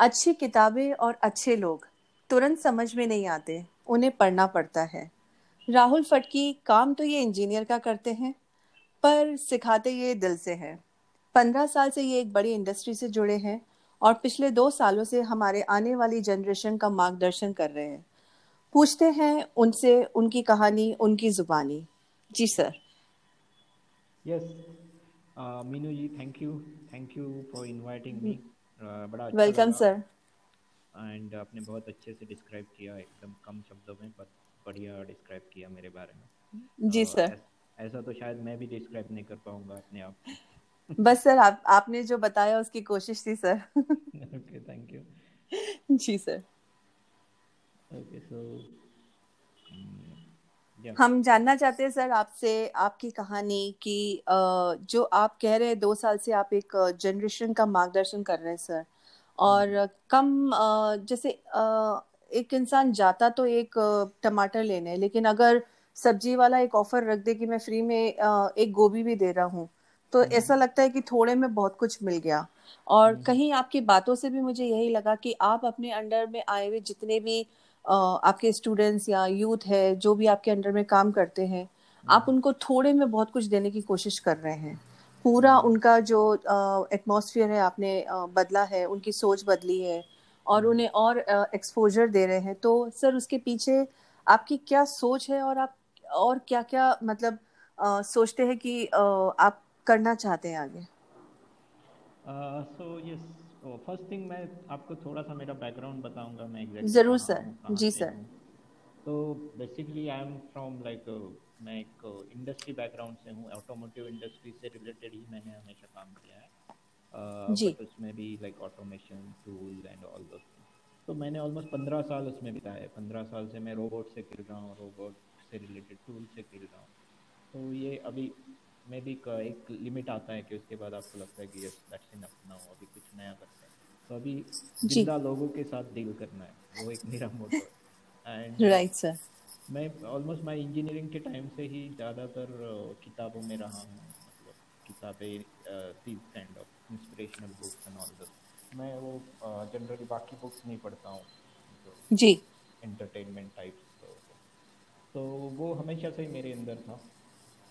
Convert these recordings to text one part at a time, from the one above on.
अच्छी किताबें और अच्छे लोग तुरंत समझ में नहीं आते, उन्हें पढ़ना पड़ता है। राहुल फटकी, काम तो ये इंजीनियर का करते हैं, पर सिखाते ये दिल से हैं। पंद्रह साल से ये एक बड़ी इंडस्ट्री से जुड़े हैं और पिछले दो सालों से हमारे आने वाली जनरेशन का मार्गदर्शन कर रहे हैं। पूछते हैं उनसे उनकी कहानी, उनकी जुबानी। जी sir. Yes Meenu ji thank you thank you for inviting me बड़ा अच्छा वेलकम सर एंड आपने बहुत अच्छे से डिस्क्राइब किया एकदम कम शब्दों में पर बढ़िया डिस्क्राइब किया मेरे बारे में। जी सर ऐसा तो शायद मैं भी डिस्क्राइब नहीं कर पाऊँगा अपने आप बस सर आप आपने जो बताया उसकी कोशिश थी सर ओके थैंक यू जी सर ओके सो हम जानना चाहते हैं सर आपसे आपकी कहानी कि जो आप कह रहे हैं दो साल से आप एक जनरेशन का मार्गदर्शन कर रहे हैं सर और हम्म। कम जैसे एक इंसान जाता तो एक टमाटर लेने लेकिन अगर सब्ज़ी वाला एक ऑफ़र रख दे कि मैं फ्री में एक गोभी भी दे रहा हूँ तो हम्म। ऐसा लगता है कि थोड़े में बहुत कुछ मिल गया और हम्म। कहीं आपकी बातों से भी मुझे यही लगा कि आप अपने अंडर में आए हुए जितने भी आपके स्टूडेंट्स या यूथ है जो भी आपके अंडर में काम करते हैं आप हम्म। उनको थोड़े में बहुत कुछ देने की कोशिश कर रहे हैं। पूरा उनका जो एटमॉस्फेयर है आपने बदला है उनकी सोच बदली है और उन्हें और एक्सपोजर दे रहे हैं। तो सर उसके पीछे आपकी क्या सोच है और आप और क्या क्या मतलब आ, सोचते हैं कि आ, आप करना चाहते हैं आगे? सो यस फ़र्स्ट थिंग मैं आपको थोड़ा सा मेरा बैकग्राउंड बताऊँगा मैं एग्जैक्टली ज़रूर सर जी सर। तो basically I am from like मैं एक इंडस्ट्री बैकग्राउंड से हूँ ऑटोमोटिव इंडस्ट्री से रिलेटेड ही मैंने हमेशा काम किया है। Uh, जी। उसमें भी like automation tool and all those तो मैंने ऑलमोस्ट पंद्रह साल उसमें बिताए पंद्रह साल से मैं रोबोट से खेल रहा हूँ रोबोट से रिलेटेड टूल से खेल रहा हूँ। तो ये अभी में भी एक लिमिट आता है कि उसके बाद आपको लगता है कि यस दैट्स इनफ नाउ अभी कुछ नया करते हैं। तो अभी ज़िंदा लोगों के साथ डील करना है वो एक मेरा मोटो एंड राइट सर मैं ऑलमोस्ट माय इंजीनियरिंग के टाइम से ही ज़्यादातर किताबों में रहा हूँ मतलब किताबें these kind of inspirational books and all this मैं वो जनरली बाकी बुक्स नहीं पढ़ता हूँ जी एंटरटेनमेंट टाइप्स तो वो हमेशा से ही मेरे अंदर था।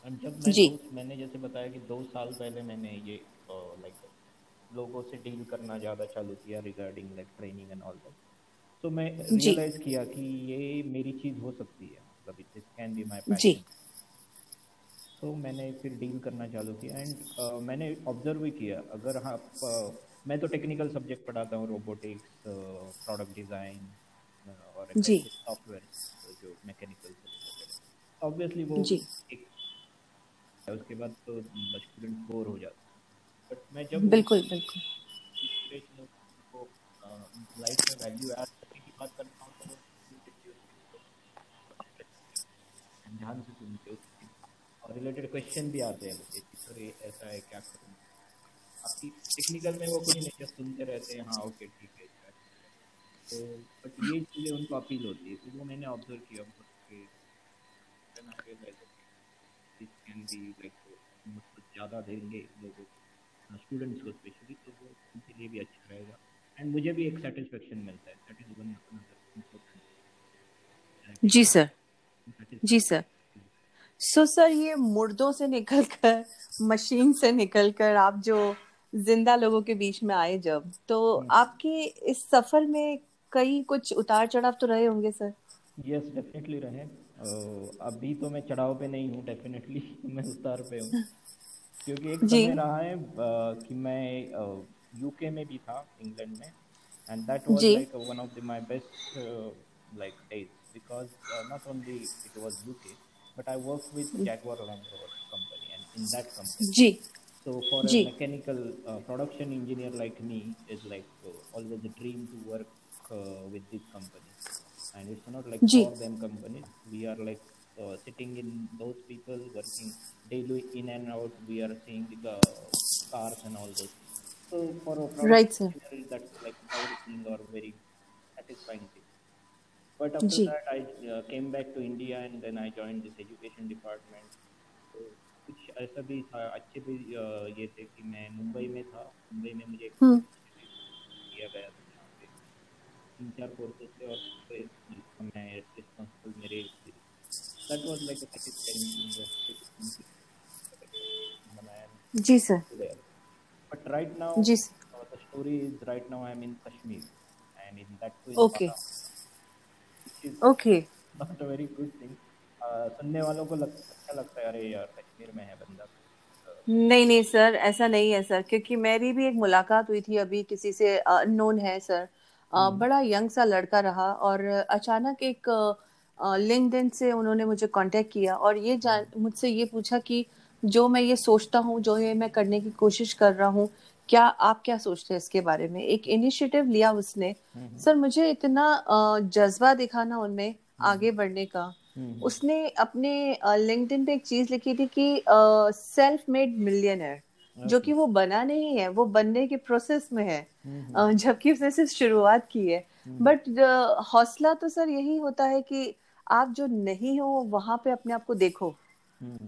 जब मैं जी। मैंने जैसे बताया कि दो साल पहले मैंने ये लाइक लोगों से डील करना ज़्यादा चालू किया regarding like training and all that तो मैं रियलाइज़ किया कि ये मेरी चीज़ हो सकती है मतलब this can be my passion तो मैंने फिर डील करना चालू किया एंड uh, मैंने ऑब्ज़र्व भी किया। अगर आप uh, मैं तो टेक्निकल सब्जेक्ट पढ़ाता हूँ रोबोटिक्स प्रोडक्ट डिज़ाइन और सॉफ्टवेयर जो मैकेनिकल ऑब्वियसली वो एक उसके बाद तो स्टूडेंट बोर हो जाता बट मैं जब बिल्कुल बिल्कुल। लाइफ में वैल्यू ऐड करने की बात करता हूँ तो ध्यान से सुनते और रिलेटेड क्वेश्चन भी आते हैं मुझे कि सर ऐसा है क्या करूँ? आपकी टेक्निकल में वो कोई नहीं जब सुनते रहते हैं हाँ ओके ठीक है तो बट ये चीज़ें उनको अपील होती है तो वो मैंने ऑब्ज़र्व किया दिस कैन बी लाइक मतलब ज़्यादा देंगे लोगों को स्टूडेंट्स को स्पेशली तो वो उनके लिए भी अच्छा रहेगा। एंड मुझे भी एक सेटिस्फेक्शन मिलता है। दैट इज़ वन जी सर जी सर सो सर ये मुर्दों से निकलकर मशीन से निकलकर आप जो ज़िंदा लोगों के बीच में आए जब तो हम्म। आपके इस सफ़र में कई कुछ उतार चढ़ाव तो रहे होंगे सर यस डेफिनेटली रहे। अभी तो मैं चढ़ाव पे नहीं हूँ डेफिनेटली मैं उतार पे हूँ। क्योंकि एक समय रहा है कि मैं यूके में भी था इंग्लैंड में and that was like one of the my best like days because not only it was UK but I work with Jaguar Land Rover company and in that company ji. So for a G. mechanical uh, production engineer like me is like uh, always a dream to work uh, with this company. And it's not like G. for them companies we are like uh, sitting in those people working daily in and out we are seeing the cars and all those so for a right sir that's like proud thing or very satisfying thing but after G. that i uh, came back to india and then i joined this education department so कुछ ऐसा भी था अच्छे भी ये थे कि मैं मुंबई में था मुंबई में मुझे किया गया था तीन चार कोर्सेज थे और मैं रिस्पॉन्सिबल मेरे that was like a satisfying ji sir but right now ji sir the story is right now I am in Kashmir and in that too okay okay not a very good thing सुनने वालों को लग, अच्छा लगता है अरे यार कश्मीर में है बंदा। नहीं नहीं सर ऐसा नहीं है सर क्योंकि मेरी भी एक मुलाकात हुई थी अभी किसी से अननोन है सर हम्म। बड़ा यंग सा लड़का रहा और अचानक एक लिंक्डइन से उन्होंने मुझे कांटेक्ट किया और ये जान हम्म। मुझसे ये पूछा कि जो मैं ये सोचता हूँ जो ये मैं करने की कोशिश कर रहा हूँ क्या आप क्या सोचते हैं इसके बारे में एक इनिशिएटिव लिया उसने हम्म। सर मुझे इतना जज्बा दिखाना उनमें आगे बढ़ने का हम्म। उसने अपने लिंक्डइन पे एक चीज़ लिखी थी कि सेल्फ मेड मिलियनर जो कि वो बना नहीं है वो बनने के प्रोसेस में है। हम्म। जबकि उसने सिर्फ़ शुरुआत की है। But hmm. हौसला तो सर यही होता है कि आप जो नहीं हो वहाँ पे अपने आप को देखो।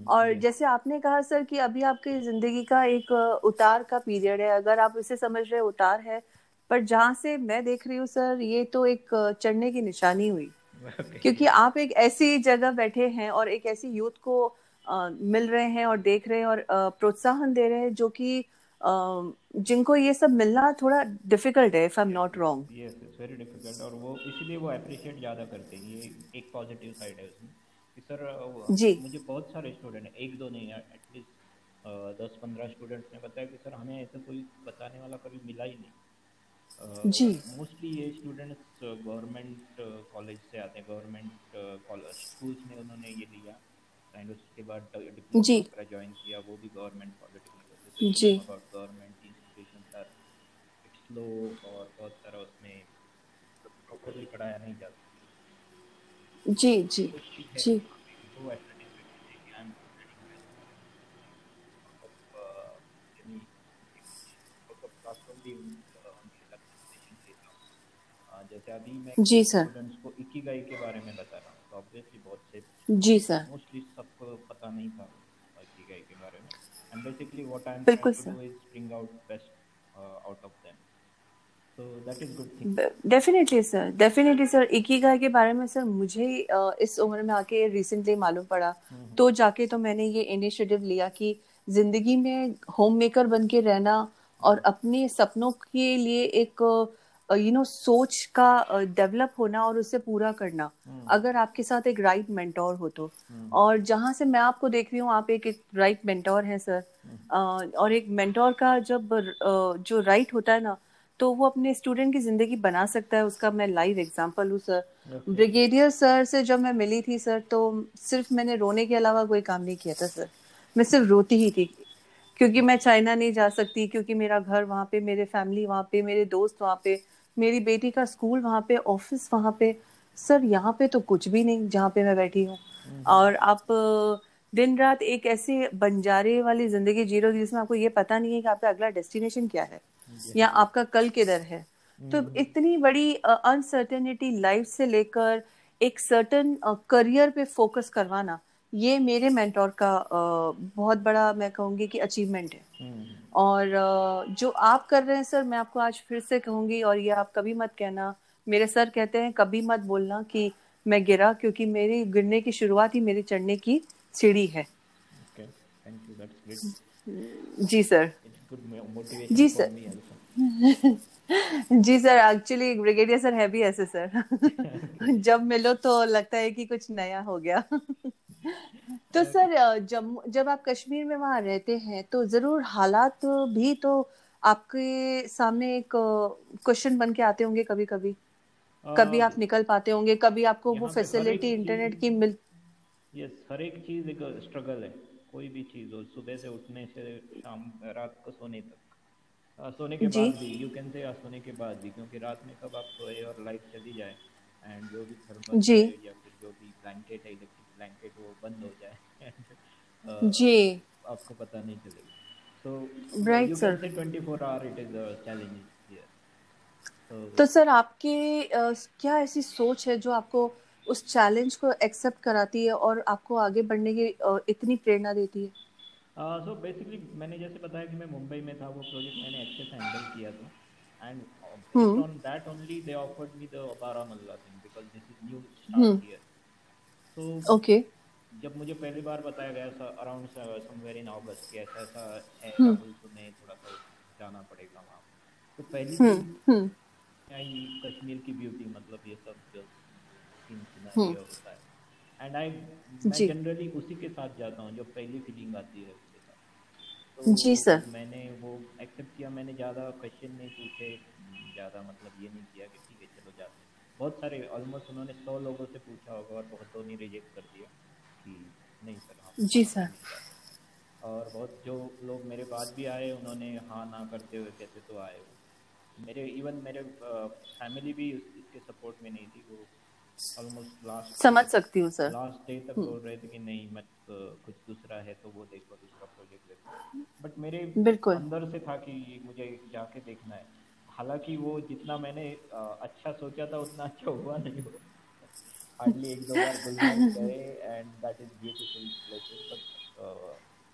और जैसे आपने कहा सर कि अभी आपकी ज़िंदगी का एक उतार का पीरियड है अगर आप इसे समझ रहे उतार है। पर जहाँ से मैं देख रही हूँ सर ये तो एक चढ़ने की निशानी हुई। क्योंकि आप एक ऐसी जगह बैठे हैं और एक ऐसी यूथ को मिल रहे हैं और देख रहे हैं और प्रोत्साहन दे रहे हैं जो कि जिनको ये सब मिलना थोड़ा डिफ़िकल्ट है if I am not wrong yes it's very difficult और वो इसीलिए वो अप्रिशिएट ज़्यादा करते हैं। ये एक पॉजिटिव साइड है उसमें। कि सर जी। मुझे बहुत सारे स्टूडेंट हैं। एक दो नहीं एटलीस्ट दस पंद्रह स्टूडेंट्स ने बताया कि सर हमें ऐसा कोई बताने वाला कभी मिला ही नहीं। जी। मोस्टली ये स्टूडेंट्स गवर्नमेंट कॉलेज से आते हैं। गवर्नमेंट कॉलेज स्कूल्स में उन्होंने ये लिया। एंड उसके बाद जी। ज्वाइन किया वो भी government polytechnic ji. Government institution sir it's low और बहुत सारा उसमें प्रॉपरली पढ़ाया नहीं जाता जी जी जी। वो जैसे अभी मैं जी सर स्टूडेंट्स को इकिगाई के बारे में बता रहा हूँ। तो ऑब्वियसली बहुत से जी सर। मोस्टली सबको पता नहीं था इकिगाई के बारे में। And basically what I am बिल्कुल sir. Is bring out best out of them definitely sir definitely sir ikigai के बारे में सर मुझे इस उम्र में आके रिसेंटली मालूम पड़ा। हम्म, हम्म। तो जाके तो मैंने ये इनिशिएटिव लिया कि ज़िंदगी में होम मेकर बन के रहना और अपने सपनों के लिए एक यू नो सोच का डेवलप होना और उसे पूरा करना। hmm. अगर आपके साथ एक राइट मेंटोर हो तो। hmm. और जहाँ से मैं आपको देख रही हूँ आप एक राइट मेंटोर हैं सर hmm. और एक मेंटोर का जब जो राइट होता है ना तो वो अपने स्टूडेंट की ज़िंदगी बना सकता है। उसका मैं लाइव एग्जांपल हूँ सर ब्रिगेडियर सर से जब मैं मिली थी सर तो सिर्फ़ मैंने रोने के अलावा कोई काम नहीं किया था सर मैं सिर्फ़ रोती ही थी। क्योंकि मैं चाइना नहीं जा सकती क्योंकि मेरा घर वहाँ पे मेरे फैमिली वहाँ पे मेरे दोस्त वहाँ पे मेरी बेटी का स्कूल वहाँ पे ऑफ़िस वहाँ पे सर यहाँ पे तो कुछ भी नहीं जहाँ पे मैं बैठी हूँ हम्म। और आप दिन रात एक ऐसे बंजारे वाली ज़िंदगी जी रहे हो जिसमें आपको ये पता नहीं है कि आपका अगला डेस्टिनेशन क्या है या आपका कल किधर है तो हम्म। इतनी बड़ी अनसर्टेनिटी लाइफ से लेकर एक सर्टन करियर पे फोकस करवाना ये मेरे मेंटोर का बहुत बड़ा मैं कहूँगी कि अचीवमेंट है हम्म। और जो आप कर रहे हैं सर मैं आपको आज फिर से कहूँगी और ये आप कभी मत कहना। मेरे सर कहते हैं कभी मत बोलना कि मैं गिरा क्योंकि मेरी गिरने की शुरुआत ही मेरे चढ़ने की सीढ़ी है। जी सर। जी सर। जी सर एक्चुअली ब्रिगेडियर सर है भी ऐसे सर। जब मिलो तो लगता है कि कुछ नया हो गया। तो सर जब जब आप कश्मीर में वहाँ रहते हैं तो ज़रूर हालात भी तो आपके सामने एक क्वेश्चन बन के आते होंगे कभी कभी कभी आप निकल पाते होंगे कभी आपको वो फैसिलिटी इंटरनेट की मिल यस हर एक चीज़ एक स्ट्रगल है कोई भी चीज़ हो सुबह से उठने से शाम रात को सोने तक। सोने के बाद भी यू कैन से सोने के बाद भी क्योंकि रात में कब आप सोए और लाइट चली जाए एंड जो भी थर्मल जी। या फिर जो भी ब्लैंकेट है ब्लैंकेट वो बंद हो जाए। जी। आपको पता नहीं चलेगा। तो right sir 24 hour it is challenge तो सर आपके क्या ऐसी सोच है जो आपको उस चैलेंज को एक्सेप्ट कराती है और आपको आगे बढ़ने की इतनी प्रेरणा देती है? सो बेसिकली मैंने जैसे बताया कि मैं मुंबई में था वो प्रोजेक्ट मैंने अच्छे से हैंडल किया था। And on that only they offered me the Baramulla thing because this is new start here So okay. जब मुझे पहली बार बताया गया था अराउंड समवेयर इन अगस्त कि ऐसा ऐसा है राहुल तुम्हें थोड़ा सा जाना पड़ेगा वहाँ तो पहली चीज़ आई कश्मीर की ब्यूटी मतलब ये सब जो होता है। एंड आई मैं जनरली उसी के साथ जाता हूँ जो पहली फीलिंग आती है उसके साथ। तो जी सर मैंने वो एक्सेप्ट किया मैंने ज़्यादा क्वेश्चन नहीं पूछे ज़्यादा मतलब ये नहीं किया कि ठीक है चलो जाते बहुत सारे ऑलमोस्ट उन्होंने सौ लोगों से पूछा होगा और बहुतों ने रिजेक्ट कर दिया कि नहीं सर हाँ। जी सर। और बहुत जो लोग मेरे बाद भी आए उन्होंने हाँ ना करते हुए कैसे तो आए मेरे इवन मेरे फैमिली भी इसके सपोर्ट में नहीं थी वो ऑलमोस्ट लास्ट समझ सकती हूँ सर। लास्ट डे तक बोल रहे थे कि नहीं मत कुछ दूसरा है तो वो देखो दूसरा प्रोजेक्ट देखो बट मेरे बिल्कुल। अंदर से था कि मुझे जाके देखना है। हालाँकि वो जितना मैंने अच्छा सोचा था उतना अच्छा हुआ नहीं हार्डली एक दो बार गुलमर्ग गए and that is beautiful places but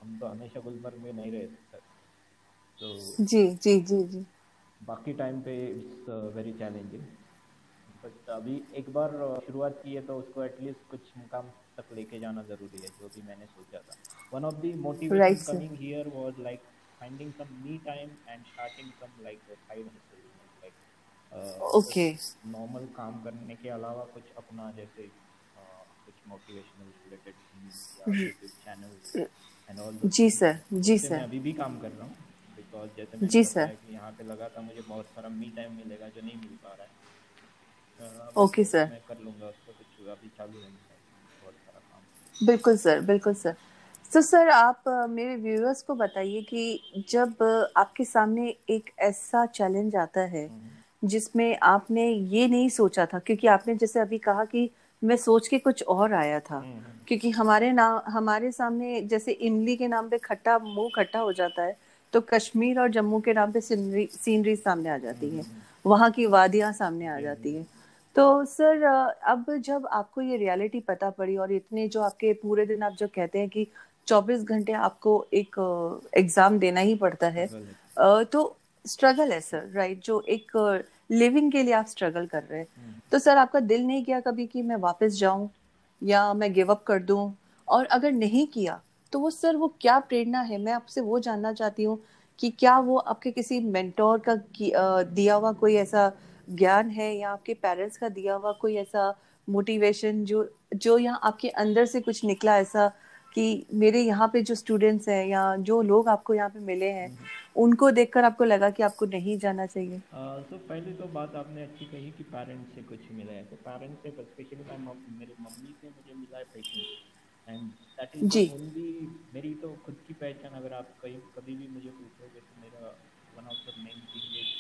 हम तो हमेशा गुलमर्ग में नहीं रहे सर। तो जी जी जी जी। बाकी टाइम पे इट्स वेरी चैलेंजिंग बट अभी एक बार शुरुआत की है तो उसको एटलीस्ट कुछ मुकाम तक लेके जाना ज़रूरी है जो भी मैंने सोचा था। One of the motivation coming here was like finding some me time and starting some like side hustle okay normal काम करने के अलावा कुछ अपना जैसे uh, कुछ मोटिवेशनल रिलेटेड चैनल जी सर जी सर। अभी भी काम कर रहा हूँ बिकॉज़ जैसे जी सर। यहाँ पे लगा था मुझे बहुत सारा मी टाइम मिलेगा जो नहीं मिल पा रहा है। ओके सर मैं कर लूँगा उसको कुछ अभी चालू है बहुत सारा काम। बिल्कुल सर बिल्कुल सर। तो सर आप मेरे व्यूअर्स को बताइए कि जब आपके सामने एक ऐसा चैलेंज आता है हम्म। जिसमें आपने ये नहीं सोचा था क्योंकि आपने जैसे अभी कहा कि मैं सोच के कुछ और आया था। हम्म, हम्म। क्योंकि हमारे नाम हमारे सामने जैसे इमली के नाम पे खट्टा मुँह खट्टा हो जाता है तो कश्मीर और जम्मू के नाम पे सीनरी सीनरी सामने आ जाती है। वहाँ की वादियाँ सामने आ जाती है। तो सर अब जब आपको ये रियलिटी पता पड़ी और इतने जो आपके पूरे दिन आप जो कहते हैं कि 24 घंटे आपको एक एग्ज़ाम देना ही पड़ता है तो स्ट्रगल है सर राइट जो एक लिविंग के लिए आप स्ट्रगल कर रहे हैं। तो सर आपका दिल नहीं किया कभी कि मैं वापस जाऊँ या मैं गिव अप कर दूँ और अगर नहीं किया तो वो सर वो क्या प्रेरणा है मैं आपसे वो जानना चाहती हूँ कि क्या वो आपके किसी मेंटोर का दिया हुआ कोई ऐसा ज्ञान है या आपके पेरेंट्स का दिया हुआ कोई ऐसा मोटिवेशन जो जो यहाँ आपके अंदर से कुछ निकला ऐसा कि मेरे यहाँ पे जो स्टूडेंट्स हैं या जो लोग आपको यहाँ पे मिले हैं। उनको देखकर आपको लगा कि आपको नहीं जाना चाहिए? तो पहले तो बात आपने अच्छी कही कि पेरेंट्स से कुछ मिला है। तो पेरेंट्स से स्पेशली मेरे मम्मी से मुझे मिला है patience and that is only मेरी तो खुद की पहचान अगर आप कहीं कभी भी मुझे पूछोगे तो मेरा one of the main thing is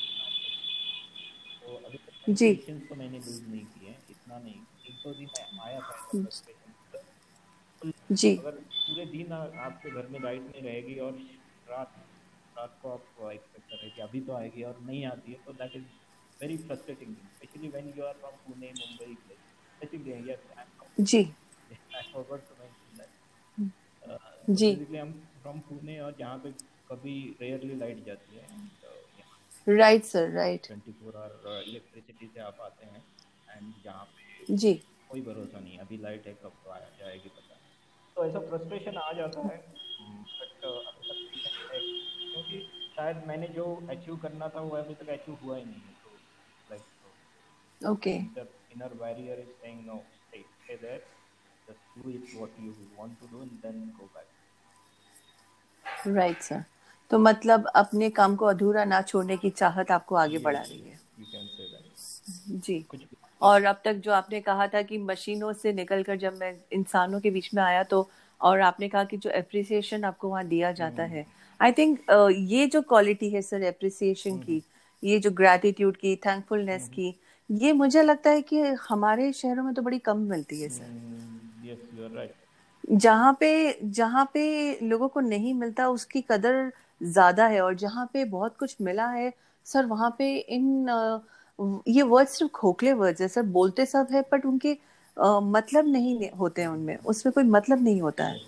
तो अभी तक जी। तो मैंने लूज नहीं किए इतना नहीं। एक दो दिन आया था जी। अगर पूरे दिन आपके घर में लाइट नहीं रहेगी और रात रात को आप एक्सपेक्ट कर रहे कि अभी तो आएगी और नहीं आती है तो that is very frustrating specially when you are from Pune Mumbai basically yes ji. I forgot to mention that ji. Basically हम फ्रॉम पुणे और जहाँ पे कभी रेयरली लाइट जाती है right sir right twenty four hour electricity से आप आते हैं एंड जहाँ पे जी। कोई भरोसा नहीं अभी लाइट है कब आ जाएगी पता तो ऐसा फ्रस्ट्रेशन आ जाता है बट शायद मैंने जो अचीव करना था वो अभी तक अचीव हुआ ही नहीं है तो like okay inner barrier is saying no stay stay there. Just do it what you want to do and then go back. Right sir. तो मतलब अपने काम को अधूरा ना छोड़ने की चाहत आपको आगे बढ़ा रही है। जी। और अब तक जो आपने कहा था कि मशीनों से निकलकर जब मैं इंसानों के बीच में आया तो और आपने कहा कि जो एप्रिसिएशन आपको वहाँ दिया जाता हम्म। है आई थिंक uh, ये जो क्वालिटी है सर एप्रिसिएशन की हम्म। ये जो ग्रेटिट्यूड की थैंकफुलनेस हम्म। की ये मुझे लगता है कि हमारे शहरों में तो बड़ी कम मिलती है सर yes, जहाँ पे जहाँ पे लोगों को नहीं मिलता उसकी कदर ज़्यादा है और जहाँ पे बहुत कुछ मिला है सर वहाँ पे इन ये वर्ड सिर्फ़ खोखले वर्ड्स है सर बोलते सब है बट उनके आ, मतलब नहीं होते हैं उनमें। उसमें कोई मतलब नहीं होता है।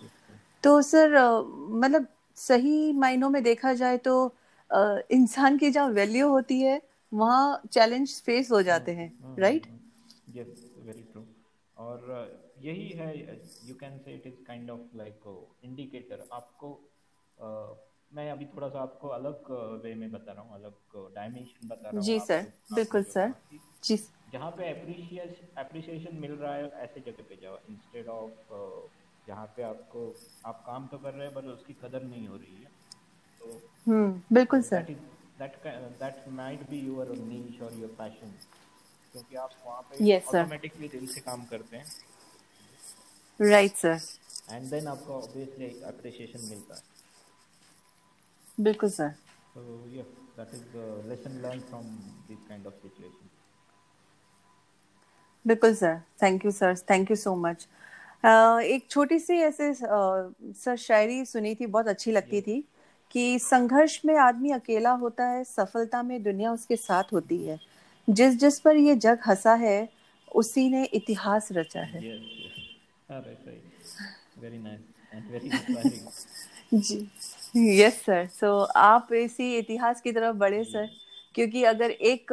तो सर मतलब सही मायनों में देखा जाए तो इंसान की जहाँ वैल्यू होती है वहाँ चैलेंज फेस हो जाते हैं राइट यस वेरी ट्रू और यही है you can say it is kind of like indicator आपको uh, मैं अभी थोड़ा सा आपको अलग वे में बता रहा हूँ अलग डायमेंशन बता रहा हूँ जी सर बिल्कुल सर। जी जहाँ पे अप्रिसिएशन मिल रहा है ऐसे जगह पे जाओ इंस्टेड ऑफ़ जहाँ पे आपको आप काम तो कर रहे हैं पर उसकी कदर नहीं हो रही है। तो हम्म बिल्कुल sir that that might be your niche or your passion क्योंकि आप वहाँ पे yes, ऑटोमेटिकली दिल से काम करते हैं। राइट सर एंड देन आपको ऑब्वियसली अप्रिशिएशन मिलता है। बिल्कुल sir so yeah that is the lesson learned from this kind of situation. बिल्कुल sir thank you sir thank you so much एक छोटी सी ऐसे सर शायरी सुनी थी बहुत अच्छी लगती थी कि संघर्ष में आदमी अकेला होता है सफलता में दुनिया उसके साथ होती है। जिस जिस पर ये जग हंसा है उसी ने इतिहास रचा है। जी। यस सर सो आप इसी इतिहास की तरफ़ बढ़े सर क्योंकि अगर एक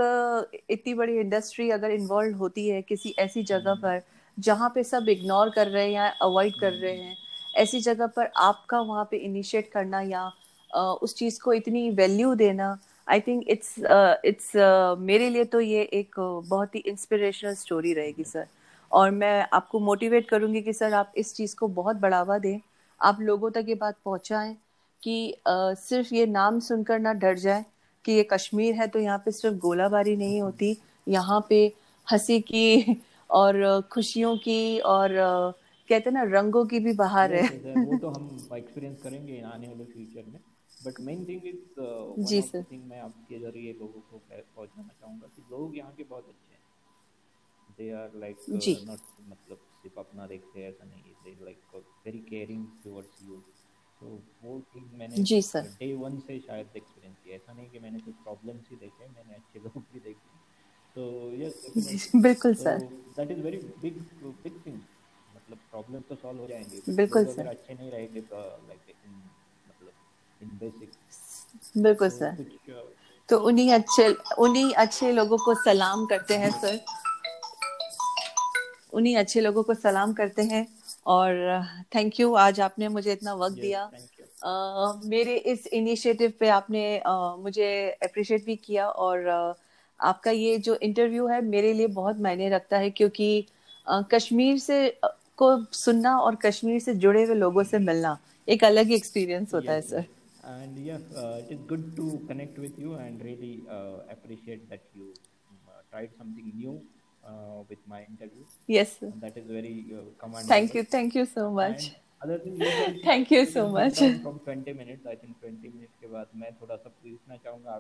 इतनी बड़ी इंडस्ट्री अगर इन्वॉल्व होती है किसी ऐसी जगह hmm. पर जहाँ पे सब इग्नोर कर रहे हैं या अवॉइड कर. रहे हैं ऐसी जगह पर आपका वहाँ पे इनिशिएट करना या उस चीज़ को इतनी वैल्यू देना आई थिंक इट्स इट्स मेरे लिए तो ये एक बहुत ही इंस्पिरेशनल स्टोरी रहेगी सर और मैं आपको मोटिवेट करूँगी कि सर आप इस चीज़ को बहुत बढ़ावा दें आप लोगों तक ये बात पहुंचाएँ कि uh, सिर्फ़ ये नाम सुनकर ना डर जाए कि ये कश्मीर है तो यहाँ पे सिर्फ़ गोलाबारी नहीं होती यहाँ पे हँसी की और खुशियों की और कहते हैं ना रंगों की भी बाहर है। वो तो हम एक्सपीरियंस करेंगे आने वाले फ्यूचर में। बट मेन थिंग इज़ जी सर थिंग मैं आपके ज़रिए लोगों को पहुंचाना चाहूँगा कि लोग यहाँ के बहुत अच्छे हैं। दे आर लाइक नॉट मतलब सिर्फ़ अपना देखते हैं ऐसा नहीं they like very caring towards you तो वो चीज़ मैंने जी सर डे वन से शायद एक्सपीरियंस किया ऐसा नहीं कि मैंने कुछ प्रॉब्लम्स ही देखे मैंने अच्छे लोग भी देखे तो यस बिल्कुल sir that is very big big thing मतलब प्रॉब्लम तो सॉल्व हो जाएँगे। बिल्कुल तो सर। अच्छे नहीं रहेंगे तो लाइक बिल्कुल सर। तो उन्हीं अच्छे उन्हीं अच्छे लोगों को सलाम करते हैं सर। उन्हीं अच्छे लोगों को सलाम करते हैं और थैंक यू आज आपने मुझे इतना वक्त yes, दिया। uh, मेरे इस इनिशिएटिव पे आपने uh, मुझे अप्रिशिएट भी किया और uh, आपका ये जो इंटरव्यू है मेरे लिए बहुत मायने रखता है क्योंकि कश्मीर से को सुनना और कश्मीर से जुड़े हुए लोगों से मिलना एक अलग ही एक्सपीरियंस होता है sir and yeah uh, it is good to connect with you and really uh, appreciate that you uh, tried something new uh, with my interview yes sir. And that is very uh, commendable thank you thank you so much and other thing thank you so much from 20 minutes i think 20 minutes के बाद मैं थोड़ा सा पूछना चाहूँगा